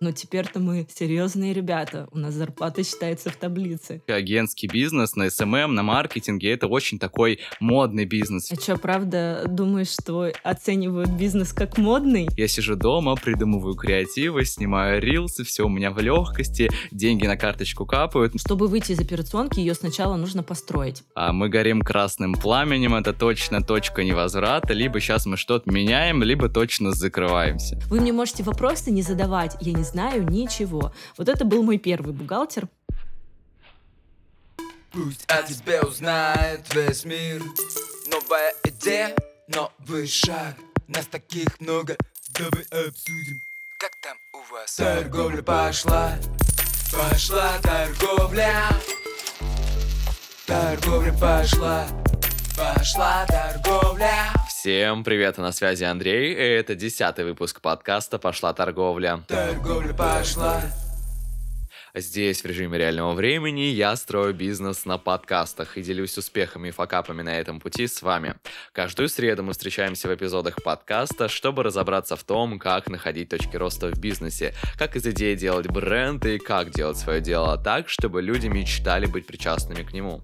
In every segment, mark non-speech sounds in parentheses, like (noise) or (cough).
Но теперь-то мы серьезные ребята. У нас зарплата считается в таблице. Агентский бизнес на SMM, на маркетинге — это очень такой модный бизнес. А что, правда, думаешь, что оценивают бизнес как модный? Я сижу дома, придумываю креативы, снимаю рилсы, все у меня в легкости, деньги на карточку капают. Чтобы выйти из операционки, ее сначала нужно построить. А мы горим красным пламенем, это точно точка невозврата, либо сейчас мы что-то меняем, либо точно закрываемся. Вы мне можете вопросы не задавать, я не знаю ничего. Вот это был мой первый бухгалтер. Пусть о тебе узнает весь мир Новая идея, новый шаг Нас таких много, давай обсудим Как там у вас? Торговля пошла, пошла торговля Торговля пошла, пошла торговля Всем привет, на связи Андрей, и это десятый выпуск подкаста «Пошла торговля». Торговля пошла, Здесь в режиме реального времени я строю бизнес на подкастах и делюсь успехами и факапами на этом пути с вами. Каждую среду мы встречаемся в эпизодах подкаста, чтобы разобраться в том, как находить точки роста в бизнесе, как из идеи делать бренд и как делать свое дело так, чтобы люди мечтали быть причастными к нему.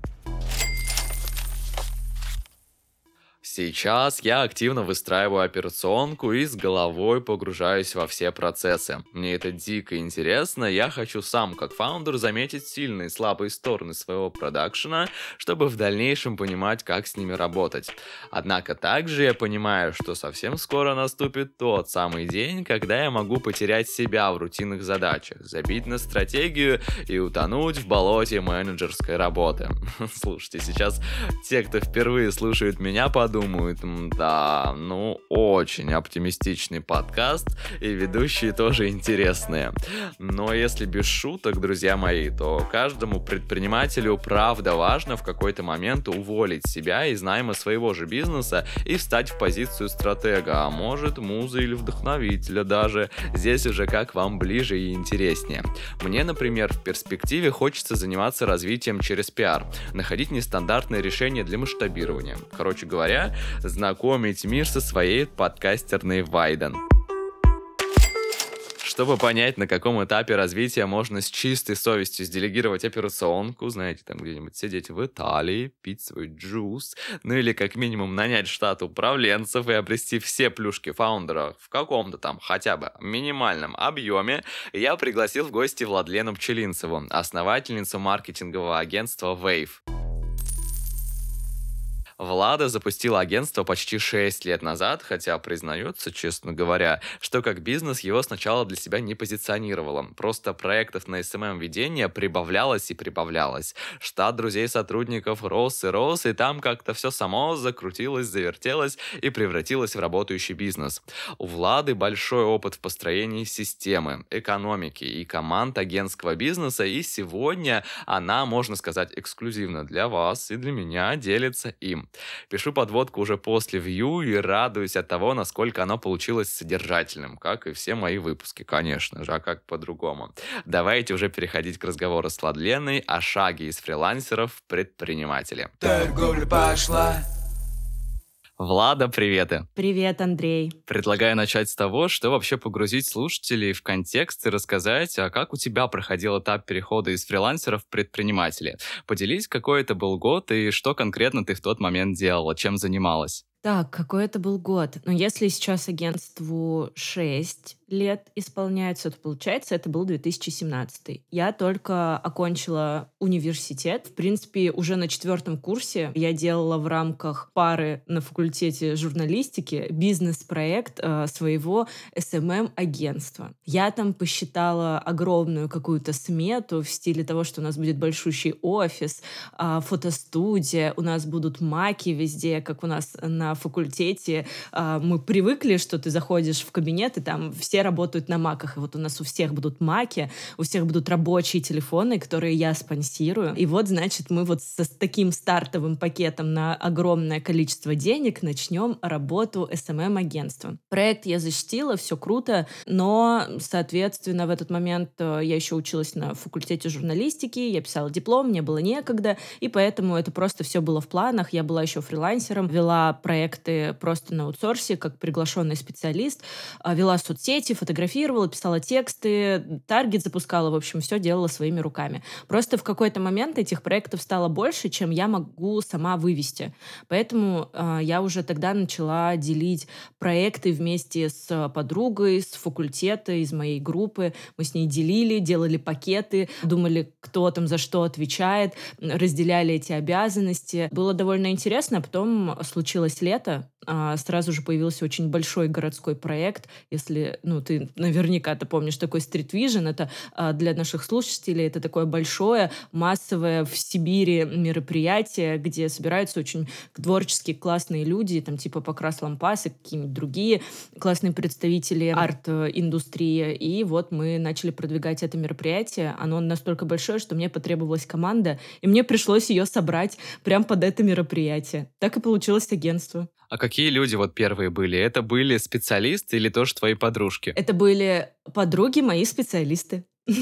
Сейчас я активно выстраиваю операционку и с головой погружаюсь во все процессы. Мне это дико интересно, я хочу сам, как фаундер, заметить сильные и слабые стороны своего продакшена, чтобы в дальнейшем понимать, как с ними работать. Однако также я понимаю, что совсем скоро наступит тот самый день, когда я могу потерять себя в рутинных задачах, забить на стратегию и утонуть в болоте менеджерской работы. (laughs) Слушайте, сейчас те, кто впервые слушает меня, подумают, да, ну, очень оптимистичный подкаст, и ведущие тоже интересные. Но если без шуток, друзья мои, то каждому предпринимателю правда важно в какой-то момент уволить себя из найма своего же бизнеса и встать в позицию стратега, а может муза или вдохновителя даже. Здесь уже как вам ближе и интереснее. Мне, например, в перспективе хочется заниматься развитием через пиар, находить нестандартные решения для масштабирования. Короче говоря, знакомить мир со своей подкастерной Вайден. Чтобы понять, на каком этапе развития можно с чистой совестью сделегировать операционку, знаете, там где-нибудь сидеть в Италии, пить свой джус, ну или как минимум нанять штат управленцев и обрести все плюшки фаундера в каком-то там хотя бы минимальном объеме, я пригласил в гости Владлену Пчелинцеву, основательницу маркетингового агентства Wave. Влада запустила агентство почти 6 лет назад, хотя признается, честно говоря, что как бизнес его сначала для себя не позиционировало. Просто проектов на SMM ведения прибавлялось и прибавлялось. Штат друзей сотрудников рос и рос, и там как-то все само закрутилось, завертелось и превратилось в работающий бизнес. У Влады большой опыт в построении системы, экономики и команд агентского бизнеса, и сегодня она, можно сказать, эксклюзивно для вас и для меня делится им. Пишу подводку уже после вью и радуюсь от того, насколько оно получилось содержательным, как и все мои выпуски, конечно же, а как по-другому. Давайте уже переходить к разговору с Ладленой о шаге из фрилансеров в предприниматели. торговля пошла Влада, приветы. Привет, Андрей. Предлагаю начать с того, что вообще погрузить слушателей в контекст и рассказать, а как у тебя проходил этап перехода из фрилансеров в предприниматели. Поделись, какой это был год и что конкретно ты в тот момент делала, чем занималась. Так, какой это был год? Ну, если сейчас агентству 6 лет исполняется, то получается это был 2017. Я только окончила университет. В принципе, уже на четвертом курсе я делала в рамках пары на факультете журналистики бизнес-проект э, своего SMM-агентства. Эм я там посчитала огромную какую-то смету в стиле того, что у нас будет большущий офис, э, фотостудия, у нас будут маки везде, как у нас на факультете. Э, мы привыкли, что ты заходишь в кабинет, и там все работают на маках. И вот у нас у всех будут маки, у всех будут рабочие телефоны, которые я спонсирую. И вот, значит, мы вот с таким стартовым пакетом на огромное количество денег начнем работу SMM-агентства. Проект я защитила, все круто, но, соответственно, в этот момент э, я еще училась на факультете журналистики, я писала диплом, мне было некогда, и поэтому это просто все было в планах. Я была еще фрилансером, вела проект проекты просто на аутсорсе, как приглашенный специалист. А, вела соцсети, фотографировала, писала тексты, таргет запускала, в общем, все делала своими руками. Просто в какой-то момент этих проектов стало больше, чем я могу сама вывести. Поэтому э, я уже тогда начала делить проекты вместе с подругой, с факультета, из моей группы. Мы с ней делили, делали пакеты, думали, кто там за что отвечает, разделяли эти обязанности. Было довольно интересно. Потом случилось лето, а, сразу же появился очень большой городской проект. Если, ну, ты наверняка ты помнишь такой Street Vision, это а, для наших слушателей это такое большое, массовое в Сибири мероприятие, где собираются очень творческие, классные люди, там типа Покрас Лампас и какие-нибудь другие классные представители арт-индустрии. И вот мы начали продвигать это мероприятие. Оно настолько большое, что мне потребовалась команда, и мне пришлось ее собрать прямо под это мероприятие. Так и получилось агентство. А какие люди вот первые были? Это были специалисты или тоже твои подружки? Это были подруги мои специалисты. (laughs)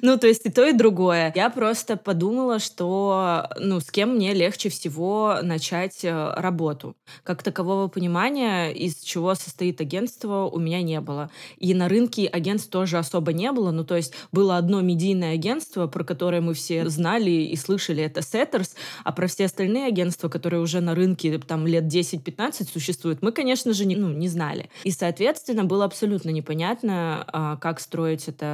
Ну, то есть и то, и другое. Я просто подумала, что, ну, с кем мне легче всего начать э, работу. Как такового понимания, из чего состоит агентство, у меня не было. И на рынке агентств тоже особо не было. Ну, то есть было одно медийное агентство, про которое мы все знали и слышали, это Setters, а про все остальные агентства, которые уже на рынке там лет 10-15 существуют, мы, конечно же, не, ну, не знали. И, соответственно, было абсолютно непонятно, а, как строить это,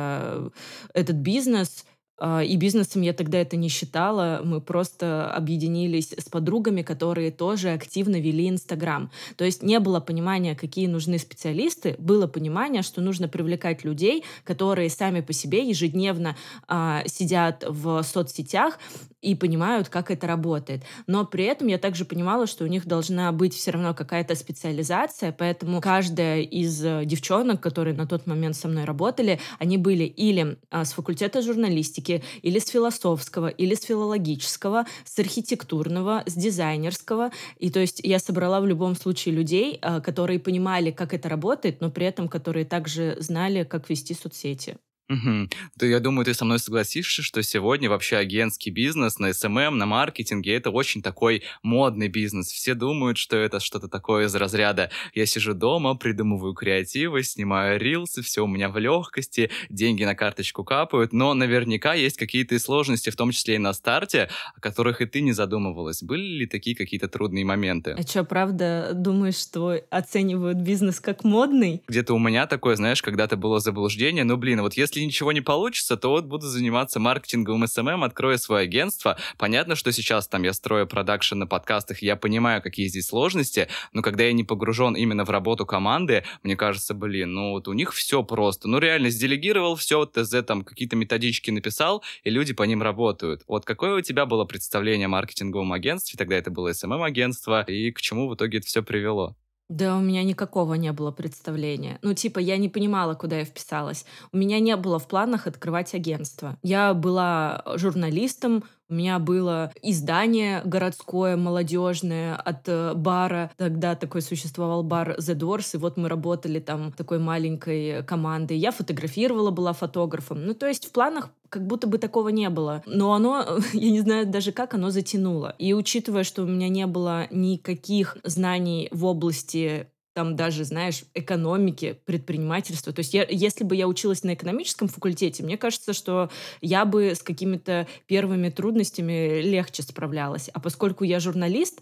этот бизнес, и бизнесом я тогда это не считала. Мы просто объединились с подругами, которые тоже активно вели Инстаграм. То есть не было понимания, какие нужны специалисты, было понимание, что нужно привлекать людей, которые сами по себе ежедневно а, сидят в соцсетях и понимают, как это работает. Но при этом я также понимала, что у них должна быть все равно какая-то специализация, поэтому каждая из э, девчонок, которые на тот момент со мной работали, они были или а, с факультета журналистики, или с философского, или с филологического, с архитектурного, с дизайнерского. И то есть я собрала в любом случае людей, а, которые понимали, как это работает, но при этом которые также знали, как вести соцсети. Мгм. Да, я думаю, ты со мной согласишься, что сегодня вообще агентский бизнес на SMM, на маркетинге это очень такой модный бизнес. Все думают, что это что-то такое из разряда «я сижу дома, придумываю креативы, снимаю рилсы, все у меня в легкости, деньги на карточку капают», но наверняка есть какие-то сложности, в том числе и на старте, о которых и ты не задумывалась. Были ли такие какие-то трудные моменты? А что, правда, думаешь, что оценивают бизнес как модный? Где-то у меня такое, знаешь, когда-то было заблуждение, ну, блин, вот если если ничего не получится, то вот буду заниматься маркетингом SMM, открою свое агентство. Понятно, что сейчас там я строю продакшн на подкастах, я понимаю, какие здесь сложности, но когда я не погружен именно в работу команды, мне кажется, блин, ну вот у них все просто. Ну реально, сделегировал все, ТЗ там какие-то методички написал, и люди по ним работают. Вот какое у тебя было представление о маркетинговом агентстве, тогда это было SMM-агентство, и к чему в итоге это все привело? Да, у меня никакого не было представления. Ну, типа, я не понимала, куда я вписалась. У меня не было в планах открывать агентство. Я была журналистом, у меня было издание городское, молодежное от э, бара. Тогда такой существовал бар The Doors, и вот мы работали там такой маленькой командой. Я фотографировала, была фотографом. Ну, то есть в планах как будто бы такого не было. Но оно, (laughs) я не знаю даже как, оно затянуло. И учитывая, что у меня не было никаких знаний в области там даже, знаешь, экономики, предпринимательства. То есть я, если бы я училась на экономическом факультете, мне кажется, что я бы с какими-то первыми трудностями легче справлялась. А поскольку я журналист,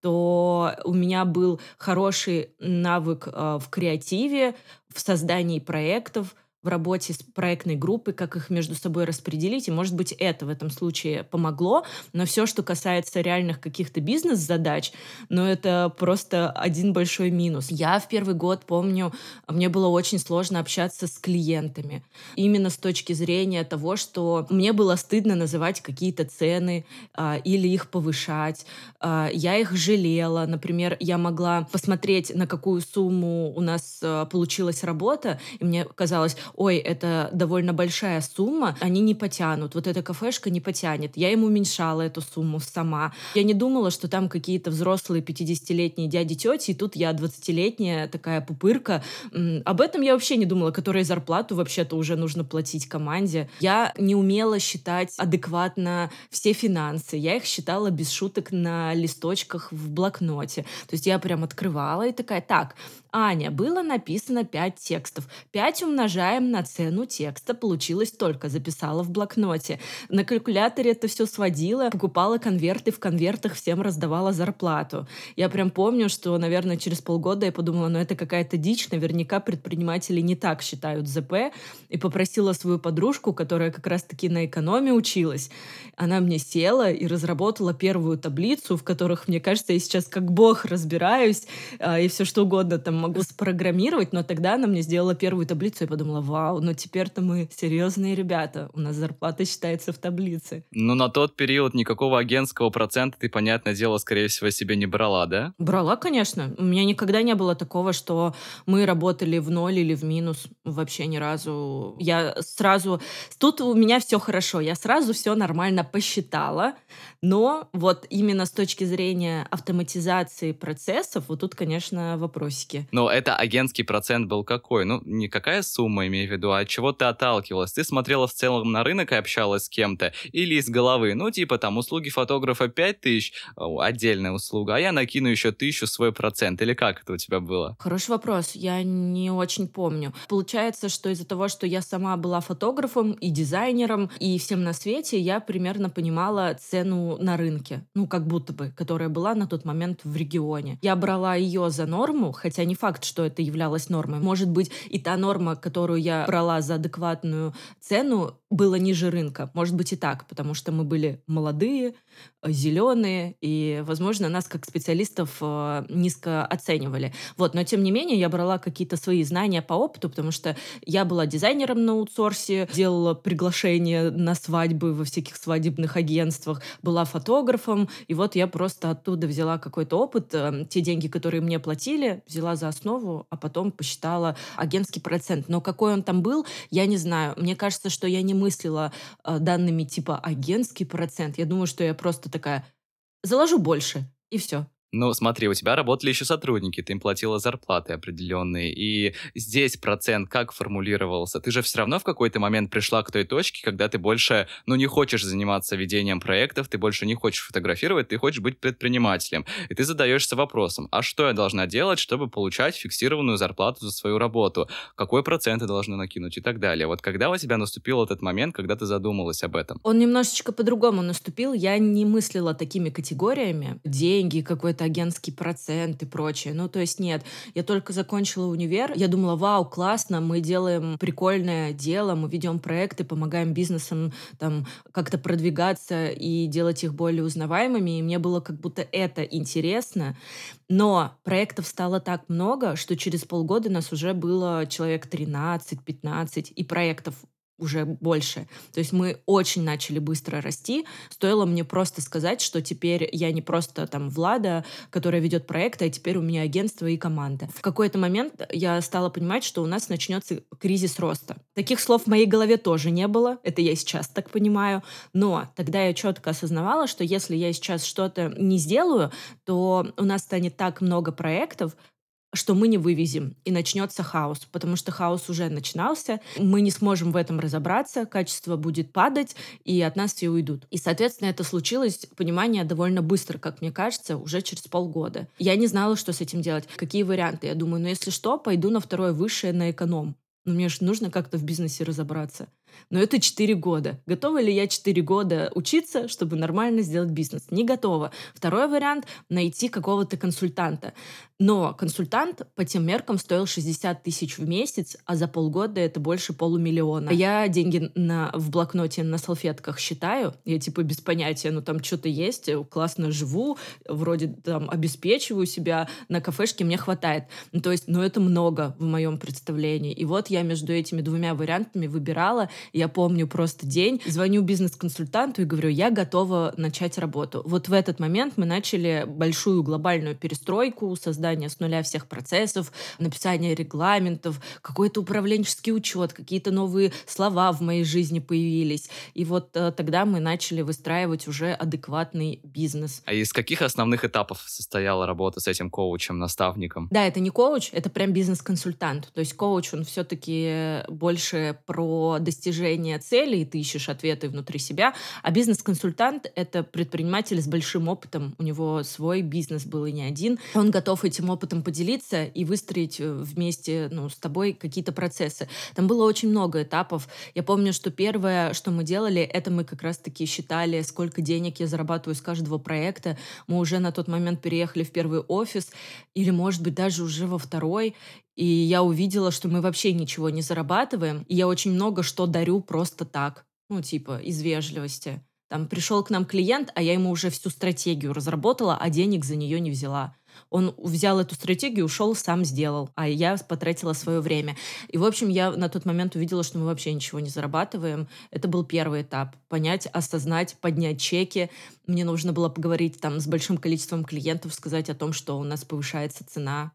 то у меня был хороший навык э, в креативе, в создании проектов, в работе с проектной группой, как их между собой распределить. И, может быть, это в этом случае помогло. Но все, что касается реальных каких-то бизнес-задач, ну, это просто один большой минус. Я в первый год помню, мне было очень сложно общаться с клиентами. Именно с точки зрения того, что мне было стыдно называть какие-то цены а, или их повышать. А, я их жалела. Например, я могла посмотреть, на какую сумму у нас а, получилась работа, и мне казалось, ой, это довольно большая сумма, они не потянут, вот эта кафешка не потянет. Я им уменьшала эту сумму сама. Я не думала, что там какие-то взрослые 50-летние дяди, тети, и тут я 20-летняя такая пупырка. Об этом я вообще не думала, которой зарплату вообще-то уже нужно платить команде. Я не умела считать адекватно все финансы. Я их считала без шуток на листочках в блокноте. То есть я прям открывала и такая, так, Аня, было написано 5 текстов. 5 умножаем на цену текста. Получилось только. Записала в блокноте. На калькуляторе это все сводила. Покупала конверты. В конвертах всем раздавала зарплату. Я прям помню, что, наверное, через полгода я подумала, ну это какая-то дичь. Наверняка предприниматели не так считают ЗП. И попросила свою подружку, которая как раз-таки на экономе училась. Она мне села и разработала первую таблицу, в которых, мне кажется, я сейчас как бог разбираюсь. А, и все что угодно там могу спрограммировать, но тогда она мне сделала первую таблицу, и подумала, вау, ну теперь-то мы серьезные ребята, у нас зарплата считается в таблице. Ну, на тот период никакого агентского процента ты, понятное дело, скорее всего, себе не брала, да? Брала, конечно. У меня никогда не было такого, что мы работали в ноль или в минус. Вообще ни разу. Я сразу... Тут у меня все хорошо. Я сразу все нормально посчитала. Но вот именно с точки зрения автоматизации процессов, вот тут, конечно, вопросики. Но это агентский процент был какой? Ну, не какая сумма, имею в виду, а от чего ты отталкивалась? Ты смотрела в целом на рынок и общалась с кем-то? Или из головы? Ну, типа там услуги фотографа 5 тысяч, отдельная услуга, а я накину еще тысячу свой процент. Или как это у тебя было? Хороший вопрос. Я не очень помню. Получается, что из-за того, что я сама была фотографом и дизайнером, и всем на свете, я примерно понимала цену на рынке. Ну, как будто бы, которая была на тот момент в регионе. Я брала ее за норму, хотя не факт, что это являлось нормой. Может быть, и та норма, которую я брала за адекватную цену, была ниже рынка. Может быть и так, потому что мы были молодые, э, зеленые, и, возможно, нас как специалистов э, низко оценивали. Вот, но тем не менее я брала какие-то свои знания по опыту, потому что я была дизайнером на аутсорсе, делала приглашения на свадьбы во всяких свадебных агентствах, была фотографом, и вот я просто оттуда взяла какой-то опыт, э, те деньги, которые мне платили, взяла за основу, а потом посчитала агентский процент. Но какой он там был, я не знаю. Мне кажется, что я не мыслила э, данными типа агентский процент. Я думаю, что я просто такая, заложу больше, и все. Ну, смотри, у тебя работали еще сотрудники, ты им платила зарплаты определенные, и здесь процент как формулировался? Ты же все равно в какой-то момент пришла к той точке, когда ты больше, ну, не хочешь заниматься ведением проектов, ты больше не хочешь фотографировать, ты хочешь быть предпринимателем. И ты задаешься вопросом, а что я должна делать, чтобы получать фиксированную зарплату за свою работу? Какой процент я должна накинуть и так далее? Вот когда у тебя наступил этот момент, когда ты задумалась об этом? Он немножечко по-другому наступил. Я не мыслила такими категориями. Деньги, какой-то агентский процент и прочее. Ну, то есть нет. Я только закончила универ. Я думала, вау, классно, мы делаем прикольное дело, мы ведем проекты, помогаем бизнесам там как-то продвигаться и делать их более узнаваемыми. И мне было как будто это интересно. Но проектов стало так много, что через полгода нас уже было человек 13-15, и проектов уже больше. То есть мы очень начали быстро расти. Стоило мне просто сказать, что теперь я не просто там Влада, которая ведет проекты, а теперь у меня агентство и команда. В какой-то момент я стала понимать, что у нас начнется кризис роста. Таких слов в моей голове тоже не было. Это я сейчас так понимаю. Но тогда я четко осознавала, что если я сейчас что-то не сделаю, то у нас станет так много проектов, что мы не вывезем, и начнется хаос, потому что хаос уже начинался, мы не сможем в этом разобраться, качество будет падать, и от нас все уйдут. И, соответственно, это случилось, понимание, довольно быстро, как мне кажется, уже через полгода. Я не знала, что с этим делать, какие варианты. Я думаю, ну если что, пойду на второе высшее на эконом. Но мне же нужно как-то в бизнесе разобраться. Но это 4 года. Готова ли я 4 года учиться, чтобы нормально сделать бизнес? Не готова. Второй вариант — найти какого-то консультанта. Но консультант по тем меркам стоил 60 тысяч в месяц, а за полгода это больше полумиллиона. Я деньги на, в блокноте на салфетках считаю. Я типа без понятия, ну там что-то есть, классно живу, вроде там обеспечиваю себя, на кафешке мне хватает. Ну, то есть, ну это много в моем представлении. И вот я между этими двумя вариантами выбирала, Я помню просто день. Звоню бизнес-консультанту и говорю, я готова начать работу. Вот в этот момент мы начали большую глобальную перестройку, создание с нуля всех процессов, написание регламентов, какой-то управленческий учет, какие-то новые слова в моей жизни появились. И вот э, тогда мы начали выстраивать уже адекватный бизнес. А из каких основных этапов состояла работа с этим коучем, наставником? Да, это не коуч, это прям бизнес-консультант. То есть коуч, он все-таки больше про достижение целей, ты ищешь ответы внутри себя, а бизнес-консультант — это предприниматель с большим опытом, у него свой бизнес был и не один. Он готов этим опытом поделиться и выстроить э, вместе ну, с тобой какие-то процессы. Там было очень много этапов. Я помню, что первое, что мы делали, это мы как раз-таки считали, сколько денег я зарабатываю с каждого проекта. Мы уже на тот момент переехали в первый офис, или, может быть, даже уже во второй. И я увидела, что мы вообще ничего не зарабатываем. И я очень много что дарю просто так. Ну, типа, из вежливости. Там пришел к нам клиент, а я ему уже всю стратегию разработала, а денег за нее не взяла. Он взял эту стратегию, ушел, сам сделал, а я потратила свое время. И, в общем, я на тот момент увидела, что мы вообще ничего не зарабатываем. Это был первый этап. Понять, осознать, поднять чеки. Мне нужно было поговорить там с большим количеством клиентов, сказать о том, что у нас повышается цена,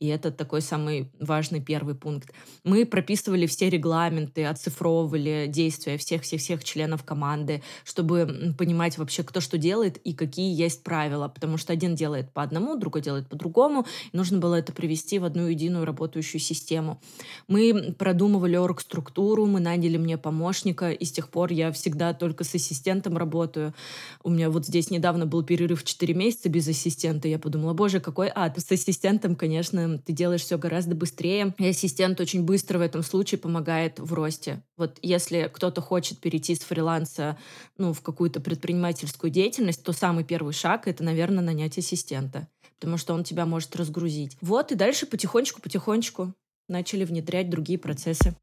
и это такой самый важный первый пункт. Мы прописывали все регламенты, оцифровывали действия всех-всех-всех членов команды, чтобы понимать вообще, кто что делает и какие есть правила. Потому что один делает по одному, другой делает по-другому. Нужно было это привести в одну единую работающую систему. Мы продумывали орг-структуру, мы наняли мне помощника, и с тех пор я всегда только с ассистентом работаю. У меня вот здесь недавно был перерыв 4 месяца без ассистента. Я подумала, боже, какой ад. С ассистентом, конечно, ты делаешь все гораздо быстрее. И ассистент очень быстро в этом случае помогает в росте. Вот если кто-то хочет перейти с фриланса ну, в какую-то предпринимательскую деятельность, то самый первый шаг — это, наверное, нанять ассистента, потому что он тебя может разгрузить. Вот, и дальше потихонечку-потихонечку начали внедрять другие процессы.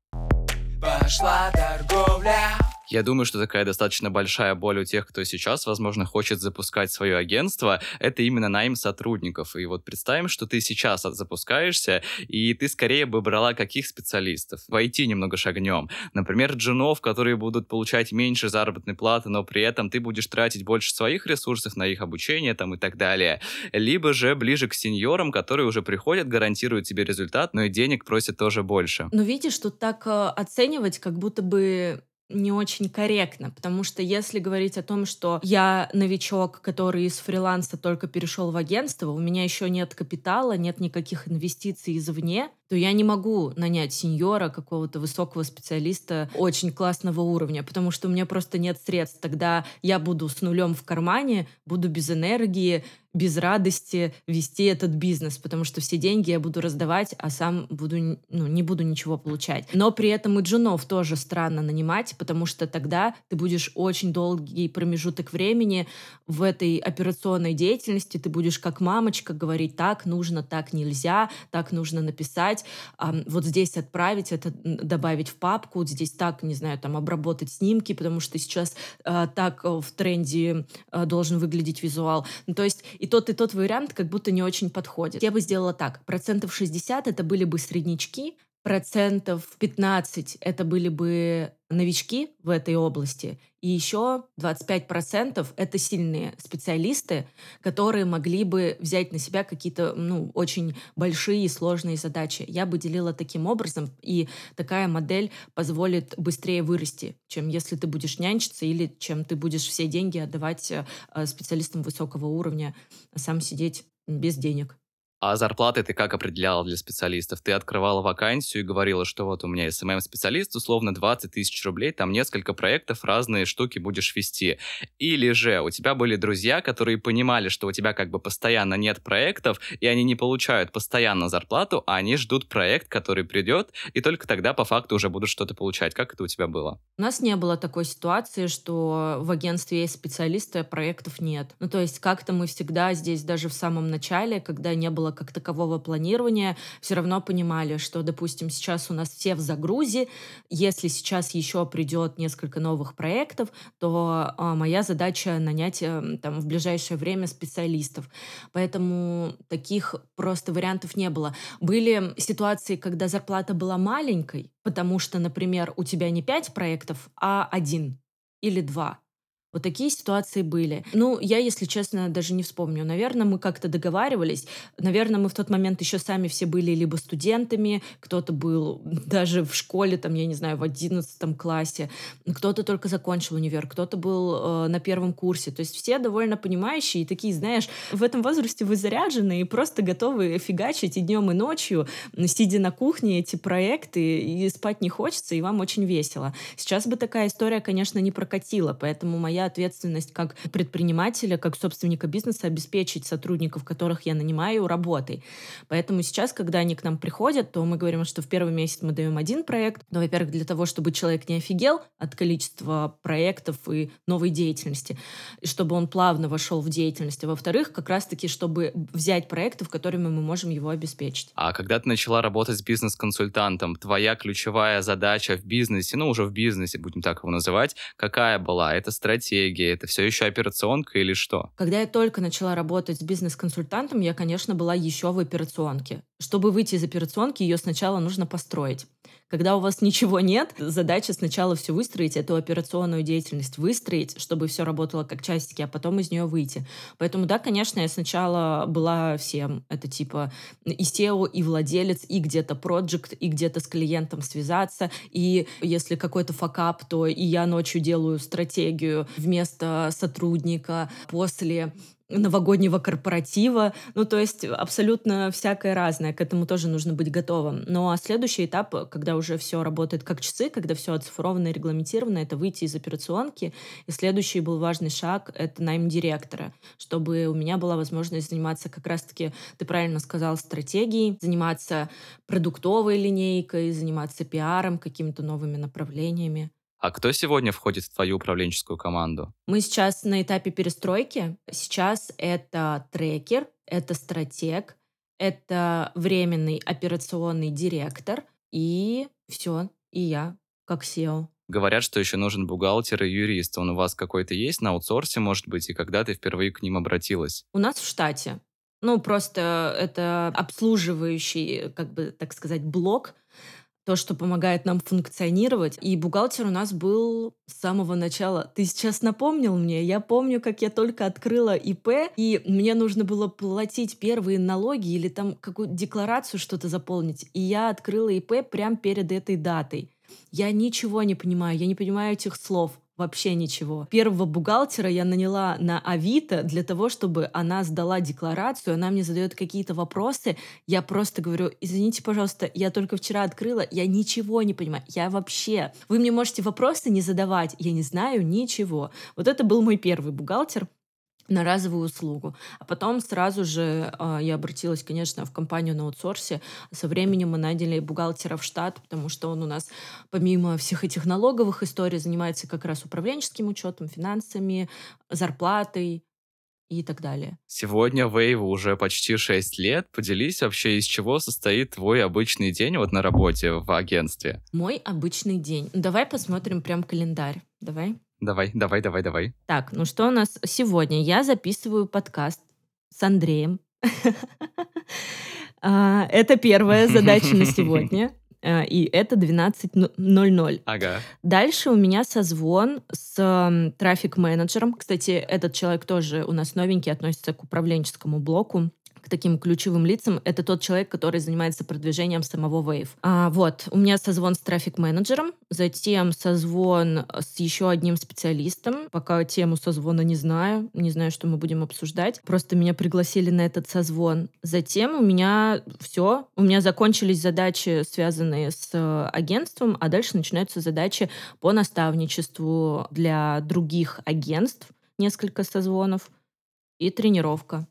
Пошла торговля. Я думаю, что такая достаточно большая боль у тех, кто сейчас, возможно, хочет запускать свое агентство, это именно найм сотрудников. И вот представим, что ты сейчас запускаешься, и ты скорее бы брала каких специалистов? Войти немного шагнем. Например, джунов, которые будут получать меньше заработной платы, но при этом ты будешь тратить больше своих ресурсов на их обучение там и так далее. Либо же ближе к сеньорам, которые уже приходят, гарантируют тебе результат, но и денег просят тоже больше. Но видишь, тут так э, оценивать, как будто бы не очень корректно, потому что если говорить о том, что я новичок, который из фриланса только перешел в агентство, у меня еще нет капитала, нет никаких инвестиций извне, то я не могу нанять сеньора, какого-то высокого специалиста очень классного уровня, потому что у меня просто нет средств. Тогда я буду с нулем в кармане, буду без энергии, без радости вести этот бизнес, потому что все деньги я буду раздавать, а сам буду, ну, не буду ничего получать. Но при этом и джунов тоже странно нанимать, потому что тогда ты будешь очень долгий промежуток времени в этой операционной деятельности, ты будешь как мамочка говорить, так нужно, так нельзя, так нужно написать, вот здесь отправить, это добавить в папку, здесь так, не знаю, там обработать снимки, потому что сейчас а, так в тренде а, должен выглядеть визуал. Ну, то есть и тот, и тот вариант как будто не очень подходит. Я бы сделала так. Процентов 60 это были бы среднячки, процентов 15 это были бы новички в этой области, и еще 25 процентов это сильные специалисты, которые могли бы взять на себя какие-то ну, очень большие и сложные задачи. Я бы делила таким образом, и такая модель позволит быстрее вырасти, чем если ты будешь нянчиться или чем ты будешь все деньги отдавать э, специалистам высокого уровня, а сам сидеть без денег. А зарплаты ты как определяла для специалистов? Ты открывала вакансию и говорила, что вот у меня SMM-специалист, условно 20 тысяч рублей, там несколько проектов, разные штуки будешь вести. Или же у тебя были друзья, которые понимали, что у тебя как бы постоянно нет проектов, и они не получают постоянно зарплату, а они ждут проект, который придет, и только тогда по факту уже будут что-то получать. Как это у тебя было? У нас не было такой ситуации, что в агентстве есть специалисты, а проектов нет. Ну, то есть как-то мы всегда здесь, даже в самом начале, когда не было было как такового планирования, все равно понимали, что, допустим, сейчас у нас все в загрузе, если сейчас еще придет несколько новых проектов, то а, моя задача нанять э, там в ближайшее время специалистов. Поэтому таких просто вариантов не было. Были ситуации, когда зарплата была маленькой, потому что, например, у тебя не пять проектов, а один или два. Вот такие ситуации были. Ну, я, если честно, даже не вспомню. Наверное, мы как-то договаривались. Наверное, мы в тот момент еще сами все были либо студентами, кто-то был (laughs) даже в школе, там, я не знаю, в одиннадцатом классе, кто-то только закончил универ, кто-то был э, на первом курсе. То есть все довольно понимающие и такие, знаешь, в этом возрасте вы заряжены и просто готовы фигачить и днем, и ночью, сидя на кухне эти проекты, и спать не хочется, и вам очень весело. Сейчас бы такая история, конечно, не прокатила, поэтому моя моя ответственность как предпринимателя, как собственника бизнеса обеспечить сотрудников, которых я нанимаю, работой. Поэтому сейчас, когда они к нам приходят, то мы говорим, что в первый месяц мы даем один проект. Но, во-первых, для того, чтобы человек не офигел от количества проектов и новой деятельности, и чтобы он плавно вошел в деятельность. А во-вторых, как раз-таки, чтобы взять проекты, в которыми мы можем его обеспечить. А когда ты начала работать с бизнес-консультантом, твоя ключевая задача в бизнесе, ну уже в бизнесе, будем так его называть, какая была? Это стратегия стратегия? Это все еще операционка или что? Когда я только начала работать с бизнес-консультантом, я, конечно, была еще в операционке. Чтобы выйти из операционки, ее сначала нужно построить. Когда у вас ничего нет, задача сначала все выстроить, эту операционную деятельность выстроить, чтобы все работало как часики, а потом из нее выйти. Поэтому, да, конечно, я сначала была всем. Это типа и SEO, и владелец, и где-то проект, и где-то с клиентом связаться. И если какой-то факап, то и я ночью делаю стратегию вместо сотрудника. После новогоднего корпоратива. Ну, то есть абсолютно всякое разное. К этому тоже нужно быть готовым. Ну, а следующий этап, когда уже все работает как часы, когда все оцифровано и регламентировано, это выйти из операционки. И следующий был важный шаг — это найм директора, чтобы у меня была возможность заниматься как раз-таки, ты правильно сказал, стратегией, заниматься продуктовой линейкой, заниматься пиаром, какими-то новыми направлениями. А кто сегодня входит в твою управленческую команду? Мы сейчас на этапе перестройки. Сейчас это трекер, это стратег, это временный операционный директор и все, и я, как SEO. Говорят, что еще нужен бухгалтер и юрист. Он у вас какой-то есть на аутсорсе, может быть, и когда ты впервые к ним обратилась? У нас в штате. Ну, просто это обслуживающий, как бы, так сказать, блок то, что помогает нам функционировать. И бухгалтер у нас был с самого начала. Ты сейчас напомнил мне, я помню, как я только открыла ИП, и мне нужно было платить первые налоги или там какую-то декларацию что-то заполнить. И я открыла ИП прямо перед этой датой. Я ничего не понимаю, я не понимаю этих слов вообще ничего. Первого бухгалтера я наняла на Авито для того, чтобы она сдала декларацию, она мне задает какие-то вопросы, я просто говорю, извините, пожалуйста, я только вчера открыла, я ничего не понимаю, я вообще... Вы мне можете вопросы не задавать, я не знаю ничего. Вот это был мой первый бухгалтер на разовую услугу. А потом сразу же э, я обратилась, конечно, в компанию на аутсорсе. Со временем мы наняли бухгалтера в штат, потому что он у нас, помимо всех этих налоговых историй, занимается как раз управленческим учетом, финансами, зарплатой, и так далее. Сегодня Вейву уже почти 6 лет. Поделись вообще, из чего состоит твой обычный день вот на работе в агентстве? Мой обычный день. Давай посмотрим прям календарь. Давай. Давай, давай, давай, давай. Так, ну что у нас сегодня? Я записываю подкаст с Андреем. (laughs) А, это первая задача на сегодня. (laughs) А, и это 12.00. Ага. Дальше у меня созвон с трафик-менеджером. Кстати, этот человек тоже у нас новенький, относится к управленческому блоку таким ключевым лицам, это тот человек, который занимается продвижением самого Wave. А, вот, у меня созвон с трафик-менеджером, затем созвон с еще одним специалистом. Пока тему созвона не знаю, не знаю, что мы будем обсуждать. Просто меня пригласили на этот созвон. Затем у меня все, у меня закончились задачи, связанные с э, агентством, а дальше начинаются задачи по наставничеству для других агентств, несколько созвонов и тренировка.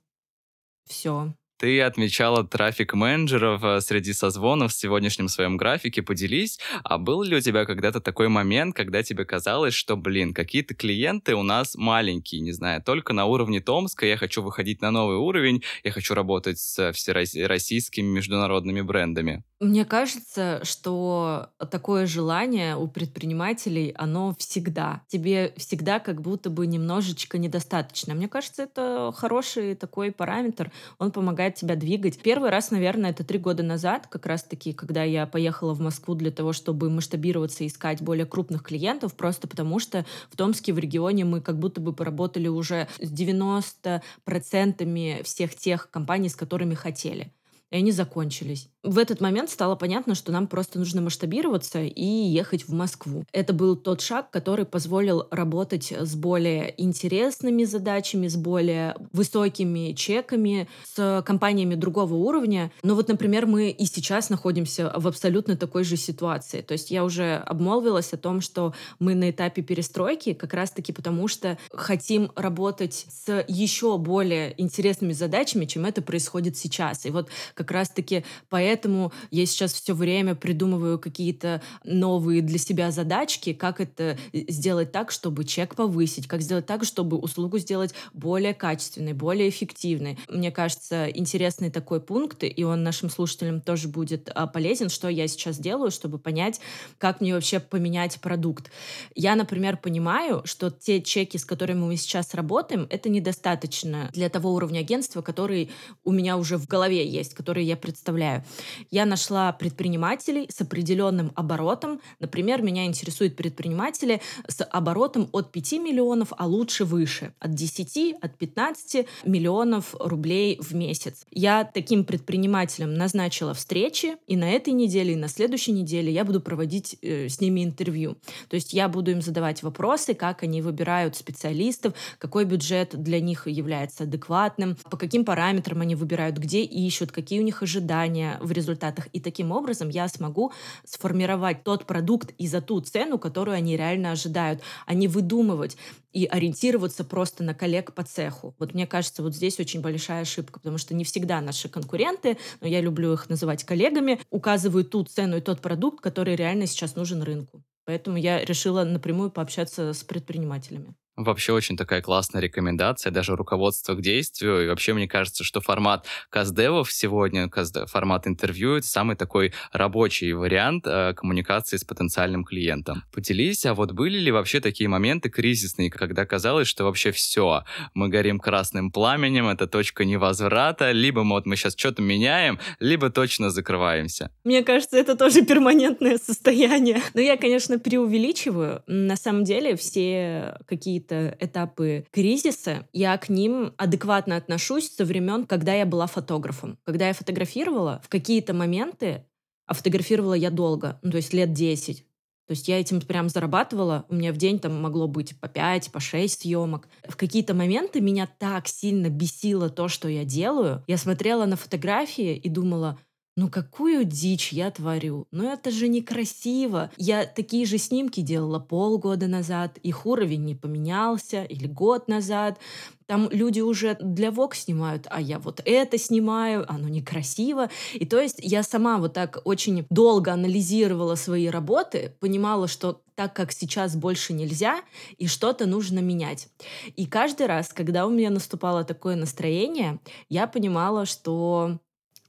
Все. Ты отмечала трафик менеджеров э, среди созвонов в сегодняшнем своем графике. Поделись, а был ли у тебя когда-то такой момент, когда тебе казалось, что, блин, какие-то клиенты у нас маленькие, не знаю, только на уровне Томска, я хочу выходить на новый уровень, я хочу работать с всероссийскими международными брендами? Мне кажется, что такое желание у предпринимателей, оно всегда. Тебе всегда как будто бы немножечко недостаточно. Мне кажется, это хороший такой параметр. Он помогает тебя двигать. Первый раз, наверное, это три года назад, как раз-таки, когда я поехала в Москву для того, чтобы масштабироваться и искать более крупных клиентов, просто потому что в Томске, в регионе мы как будто бы поработали уже с 90% всех тех компаний, с которыми хотели и они закончились. В этот момент стало понятно, что нам просто нужно масштабироваться и ехать в Москву. Это был тот шаг, который позволил работать с более интересными задачами, с более высокими чеками, с компаниями другого уровня. Но вот, например, мы и сейчас находимся в абсолютно такой же ситуации. То есть я уже обмолвилась о том, что мы на этапе перестройки как раз-таки потому, что хотим работать с еще более интересными задачами, чем это происходит сейчас. И вот как раз-таки поэтому я сейчас все время придумываю какие-то новые для себя задачки, как это э, сделать так, чтобы чек повысить, как сделать так, чтобы услугу сделать более качественной, более эффективной. Мне кажется, интересный такой пункт, и он нашим слушателям тоже будет а, полезен, что я сейчас делаю, чтобы понять, как мне вообще поменять продукт. Я, например, понимаю, что те чеки, с которыми мы сейчас работаем, это недостаточно для того уровня агентства, который у меня уже в голове есть, который которые я представляю. Я нашла предпринимателей с определенным оборотом. Например, меня интересуют предприниматели с оборотом от 5 миллионов, а лучше выше. От 10, от 15 миллионов рублей в месяц. Я таким предпринимателям назначила встречи, и на этой неделе, и на следующей неделе я буду проводить э, с ними интервью. То есть я буду им задавать вопросы, как они выбирают специалистов, какой бюджет для них является адекватным, по каким параметрам они выбирают, где ищут, какие у них ожидания в результатах. И таким образом я смогу сформировать тот продукт и за ту цену, которую они реально ожидают, а не выдумывать и ориентироваться просто на коллег по цеху. Вот мне кажется, вот здесь очень большая ошибка, потому что не всегда наши конкуренты, но я люблю их называть коллегами, указывают ту цену и тот продукт, который реально сейчас нужен рынку. Поэтому я решила напрямую пообщаться с предпринимателями. Вообще очень такая классная рекомендация, даже руководство к действию. И вообще мне кажется, что формат каздевов сегодня, формат интервью, это самый такой рабочий вариант э, коммуникации с потенциальным клиентом. Поделись, а вот были ли вообще такие моменты кризисные, когда казалось, что вообще все, мы горим красным пламенем, это точка невозврата, либо вот мы сейчас что-то меняем, либо точно закрываемся? Мне кажется, это тоже перманентное состояние. Но я, конечно, преувеличиваю. На самом деле все какие-то какие-то этапы кризиса, я к ним адекватно отношусь со времен, когда я была фотографом. Когда я фотографировала, в какие-то моменты, а фотографировала я долго, ну, то есть лет 10, то есть я этим прям зарабатывала. У меня в день там могло быть по 5, по 6 съемок. В какие-то моменты меня так сильно бесило то, что я делаю. Я смотрела на фотографии и думала, ну какую дичь я творю? Ну это же некрасиво. Я такие же снимки делала полгода назад, их уровень не поменялся, или год назад. Там люди уже для ВОК снимают, а я вот это снимаю, оно некрасиво. И то есть я сама вот так очень долго анализировала свои работы, понимала, что так как сейчас больше нельзя, и что-то нужно менять. И каждый раз, когда у меня наступало такое настроение, я понимала, что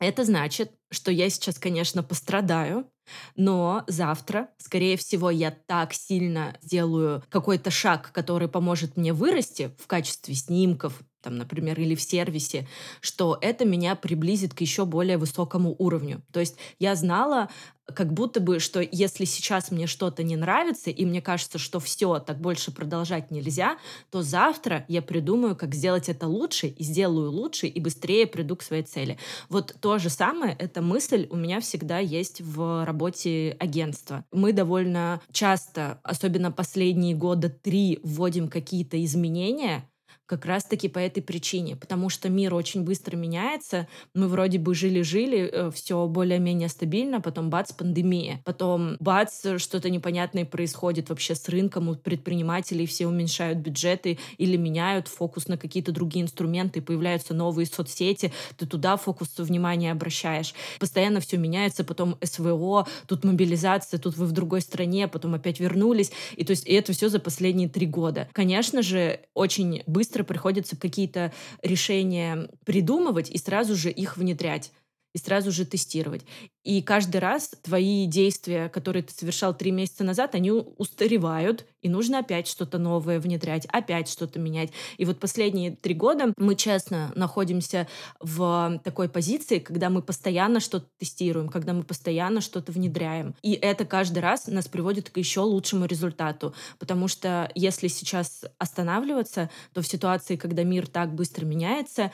это значит, что я сейчас, конечно, пострадаю, но завтра, скорее всего, я так сильно сделаю какой-то шаг, который поможет мне вырасти в качестве снимков, там, например, или в сервисе, что это меня приблизит к еще более высокому уровню. То есть я знала, как будто бы, что если сейчас мне что-то не нравится, и мне кажется, что все, так больше продолжать нельзя, то завтра я придумаю, как сделать это лучше, и сделаю лучше, и быстрее приду к своей цели. Вот то же самое, эта мысль у меня всегда есть в работе агентства. Мы довольно часто, особенно последние года три, вводим какие-то изменения, как раз-таки по этой причине, потому что мир очень быстро меняется. Мы вроде бы жили-жили, э, все более-менее стабильно, потом бац, пандемия. Потом бац, что-то непонятное происходит вообще с рынком, у предпринимателей все уменьшают бюджеты или меняют фокус на какие-то другие инструменты, появляются новые соцсети, ты туда фокус внимания обращаешь. Постоянно все меняется, потом СВО, тут мобилизация, тут вы в другой стране, потом опять вернулись. И то есть и это все за последние три года. Конечно же, очень быстро быстро приходится какие-то решения придумывать и сразу же их внедрять и сразу же тестировать. И каждый раз твои действия, которые ты совершал три месяца назад, они устаревают, и нужно опять что-то новое внедрять, опять что-то менять. И вот последние три года мы честно находимся в такой позиции, когда мы постоянно что-то тестируем, когда мы постоянно что-то внедряем. И это каждый раз нас приводит к еще лучшему результату. Потому что если сейчас останавливаться, то в ситуации, когда мир так быстро меняется,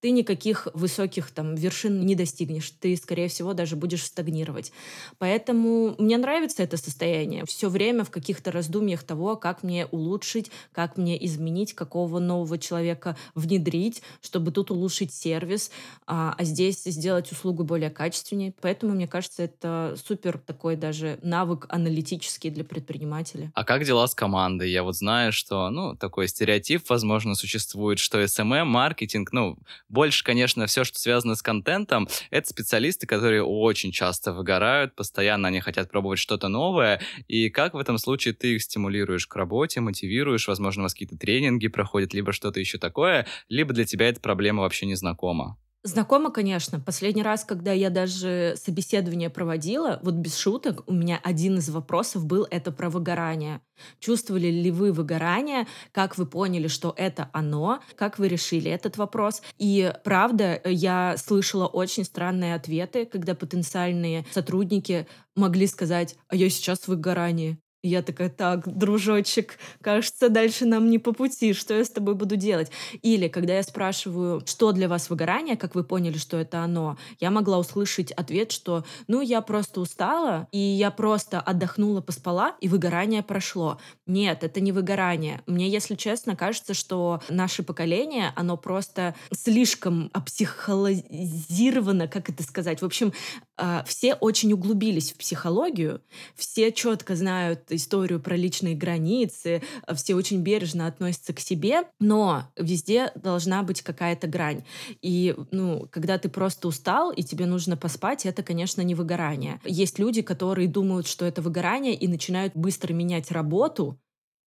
ты никаких высоких там вершин не достигнешь. Ты, скорее всего, даже будешь стагнировать. Поэтому мне нравится это состояние. Все время в каких-то раздумьях того, как мне улучшить, как мне изменить, какого нового человека внедрить, чтобы тут улучшить сервис, а, а здесь сделать услугу более качественнее. Поэтому, мне кажется, это супер такой даже навык аналитический для предпринимателя. А как дела с командой? Я вот знаю, что, ну, такой стереотип, возможно, существует, что SMM, маркетинг, ну, больше, конечно, все, что связано с контентом, это специалисты, которые очень часто выгорают, постоянно они хотят пробовать что-то новое. И как в этом случае ты их стимулируешь к работе, мотивируешь, возможно, у вас какие-то тренинги проходят, либо что-то еще такое, либо для тебя эта проблема вообще не знакома? Знакомо, конечно. Последний раз, когда я даже собеседование проводила, вот без шуток, у меня один из вопросов был это про выгорание. Чувствовали ли вы выгорание? Как вы поняли, что это оно? Как вы решили этот вопрос? И правда, я слышала очень странные ответы, когда потенциальные сотрудники могли сказать, а я сейчас в выгорании. Я такая, так, дружочек, кажется, дальше нам не по пути, что я с тобой буду делать? Или, когда я спрашиваю, что для вас выгорание, как вы поняли, что это оно, я могла услышать ответ, что, ну, я просто устала, и я просто отдохнула, поспала, и выгорание прошло. Нет, это не выгорание. Мне, если честно, кажется, что наше поколение, оно просто слишком опсихолозировано, как это сказать. В общем, а, все очень углубились в психологию, все четко знают историю про личные границы, а, все очень бережно относятся к себе, но везде должна быть какая-то грань. И, ну, когда ты просто устал, и тебе нужно поспать, это, конечно, не выгорание. Есть люди, которые думают, что это выгорание, и начинают быстро менять работу,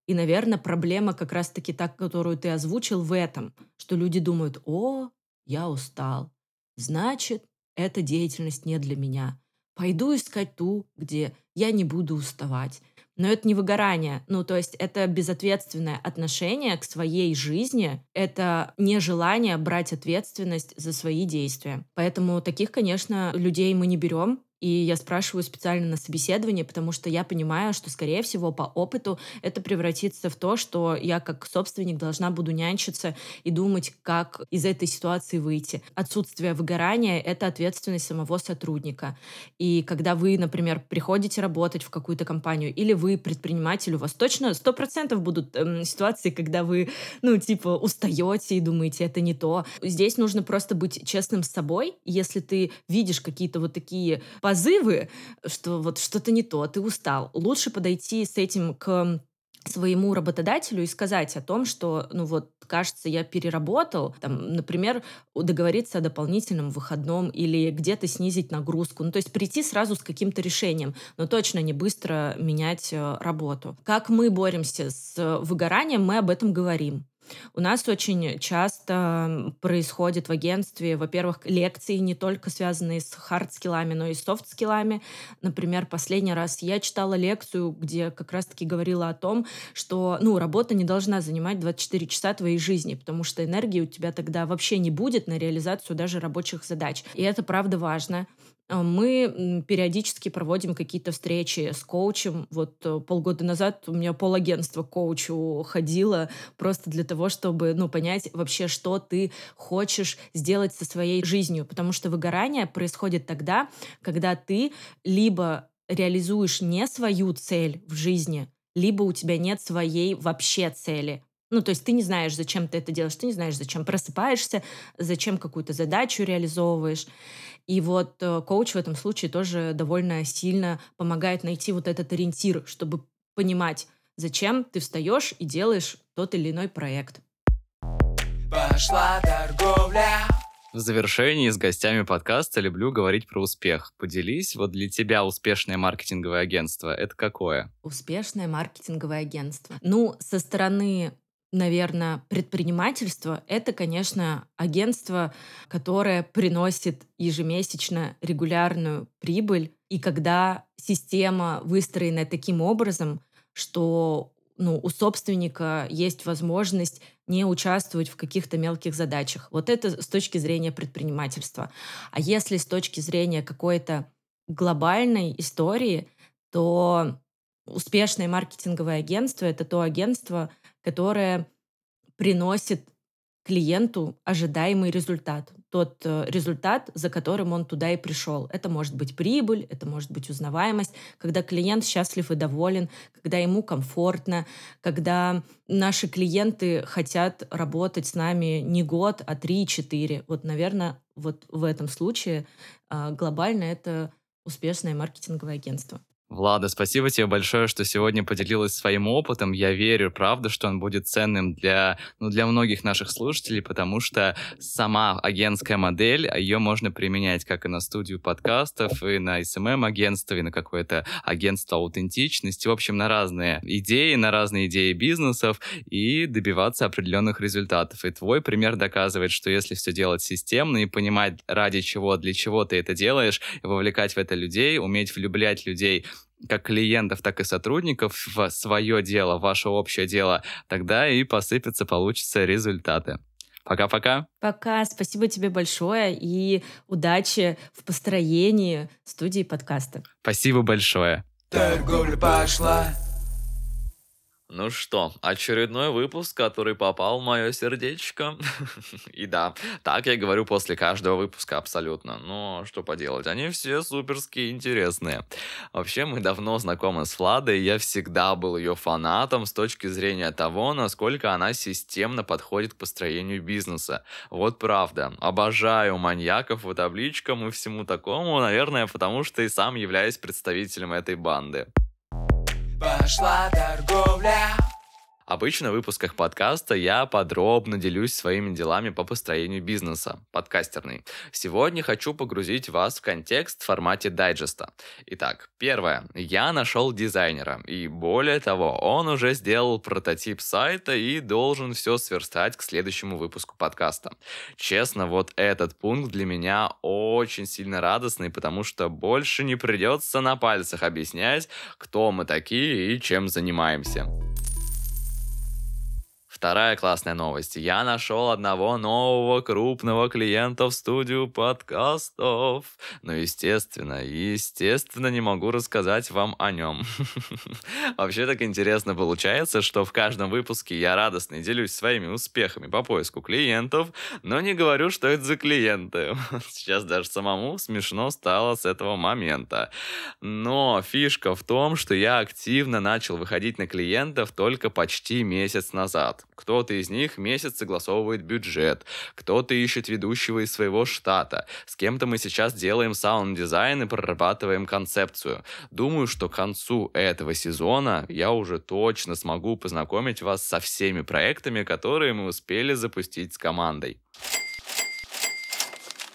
и, наверное, проблема как раз-таки та, которую ты озвучил, в этом, что люди думают, о, я устал, значит, эта деятельность не для меня. Пойду искать ту, где я не буду уставать. Но это не выгорание. Ну, то есть это безответственное отношение к своей жизни. Это нежелание брать ответственность за свои действия. Поэтому таких, конечно, людей мы не берем. И я спрашиваю специально на собеседовании, потому что я понимаю, что, скорее всего, по опыту это превратится в то, что я как собственник должна буду нянчиться и думать, как из этой ситуации выйти. Отсутствие выгорания — это ответственность самого сотрудника. И когда вы, например, приходите работать в какую-то компанию, или вы предприниматель, у вас точно сто процентов будут эм, ситуации, когда вы, ну, типа, устаете и думаете, это не то. Здесь нужно просто быть честным с собой. Если ты видишь какие-то вот такие позывы, что вот что-то не то, ты устал. Лучше подойти с этим к своему работодателю и сказать о том, что, ну вот, кажется, я переработал, там, например, договориться о дополнительном выходном или где-то снизить нагрузку. Ну, то есть прийти сразу с каким-то решением, но точно не быстро менять э, работу. Как мы боремся с выгоранием, мы об этом говорим. У нас очень часто происходит в агентстве, во-первых, лекции не только связанные с хард-скиллами, но и софт-скиллами. Например, последний раз я читала лекцию, где как раз-таки говорила о том, что ну, работа не должна занимать 24 часа твоей жизни, потому что энергии у тебя тогда вообще не будет на реализацию даже рабочих задач. И это правда важно. А, мы периодически проводим какие-то встречи с коучем. Вот э, полгода назад у меня полагентство к коучу ходило просто для того, чтобы ну, понять вообще, что ты хочешь сделать со своей жизнью. Потому что выгорание происходит тогда, когда ты либо реализуешь не свою цель в жизни, либо у тебя нет своей вообще цели. Ну, то есть ты не знаешь, зачем ты это делаешь, ты не знаешь, зачем просыпаешься, зачем какую-то задачу реализовываешь. И вот э, коуч в этом случае тоже довольно сильно помогает найти вот этот ориентир, чтобы понимать, зачем ты встаешь и делаешь тот или иной проект. Пошла торговля. В завершении с гостями подкаста люблю говорить про успех. Поделись, вот для тебя успешное маркетинговое агентство — это какое? Успешное маркетинговое агентство. Ну, со стороны наверное, предпринимательство — это, конечно, агентство, которое приносит ежемесячно регулярную прибыль. И когда система выстроена таким образом, что ну, у собственника есть возможность не участвовать в каких-то мелких задачах. Вот это с точки зрения предпринимательства. А если с точки зрения какой-то глобальной истории, то успешное маркетинговое агентство — это то агентство, которое приносит клиенту ожидаемый результат. Тот э, результат, за которым он туда и пришел. Это может быть прибыль, это может быть узнаваемость, когда клиент счастлив и доволен, когда ему комфортно, когда наши клиенты хотят работать с нами не год, а три-четыре. Вот, наверное, вот в этом случае э, глобально это успешное маркетинговое агентство. Влада, спасибо тебе большое, что сегодня поделилась своим опытом. Я верю, правда, что он будет ценным для, ну, для многих наших слушателей, потому что сама агентская модель, ее можно применять как и на студию подкастов, и на SMM-агентство, и на какое-то агентство аутентичности, в общем, на разные идеи, на разные идеи бизнесов и добиваться определенных результатов. И твой пример доказывает, что если все делать системно и понимать, ради чего, для чего ты это делаешь, вовлекать в это людей, уметь влюблять людей как клиентов, так и сотрудников в свое дело, в ваше общее дело, тогда и посыпятся, получатся результаты. Пока-пока. Пока. Спасибо тебе большое и удачи в построении студии подкаста. Спасибо большое. Торговля пошла. Ну что, очередной выпуск, который попал в мое сердечко. (laughs) И да, так я говорю после каждого выпуска абсолютно. Но что поделать, они все суперские интересные. Вообще, мы давно знакомы с Владой, я всегда был ее фанатом с точки зрения того, насколько она системно подходит к построению бизнеса. Вот правда, обожаю маньяков по табличкам и всему такому, наверное, потому что и сам являюсь представителем этой банды. Пошла торговля. Обычно в выпусках подкаста я подробно делюсь своими делами по построению бизнеса, подкастерный. Сегодня хочу погрузить вас в контекст в формате дайджеста. Итак, первое. Я нашел дизайнера, и более того, он уже сделал прототип сайта и должен все сверстать к следующему выпуску подкаста. Честно, вот этот пункт для меня очень сильно радостный, потому что больше не придется на пальцах объяснять, кто мы такие и чем занимаемся. Вторая классная новость. Я нашел одного нового крупного клиента в студию подкастов. Ну, естественно, естественно, не могу рассказать вам о нем. (laughs) Вообще так интересно получается, что в каждом выпуске я радостно делюсь своими успехами по поиску клиентов, но не говорю, что это за клиенты. (laughs) Сейчас даже самому смешно стало с этого момента. Но фишка в том, что я активно начал выходить на клиентов только почти месяц назад. Кто-то из них месяц согласовывает бюджет, кто-то ищет ведущего из своего штата. С кем-то мы сейчас делаем саунд-дизайн и прорабатываем концепцию. Думаю, что к концу этого сезона я уже точно смогу познакомить вас со всеми проектами, которые мы успели запустить с командой.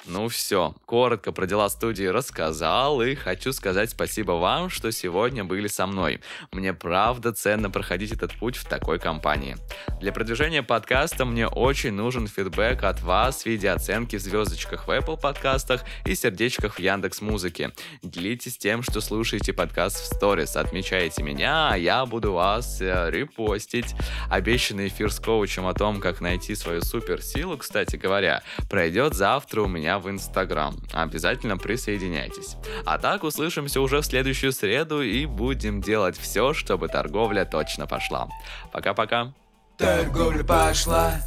Ну все, коротко про дела студии рассказал и хочу сказать спасибо вам, что сегодня были со мной. Мне правда ценно проходить этот путь в такой компании. Для продвижения подкаста мне очень нужен фидбэк от вас в виде оценки в звездочках в Apple подкастах и сердечках в Яндекс Музыке. Делитесь тем, что слушаете подкаст в сторис, отмечайте меня, а я буду вас э, репостить. Обещанный эфир с коучем о том, как найти свою суперсилу, кстати говоря, пройдет завтра у в Инстаграм. Обязательно присоединяйтесь. А так услышимся уже в следующую среду и будем делать все, чтобы торговля точно пошла. Пока-пока. Торговля пошла.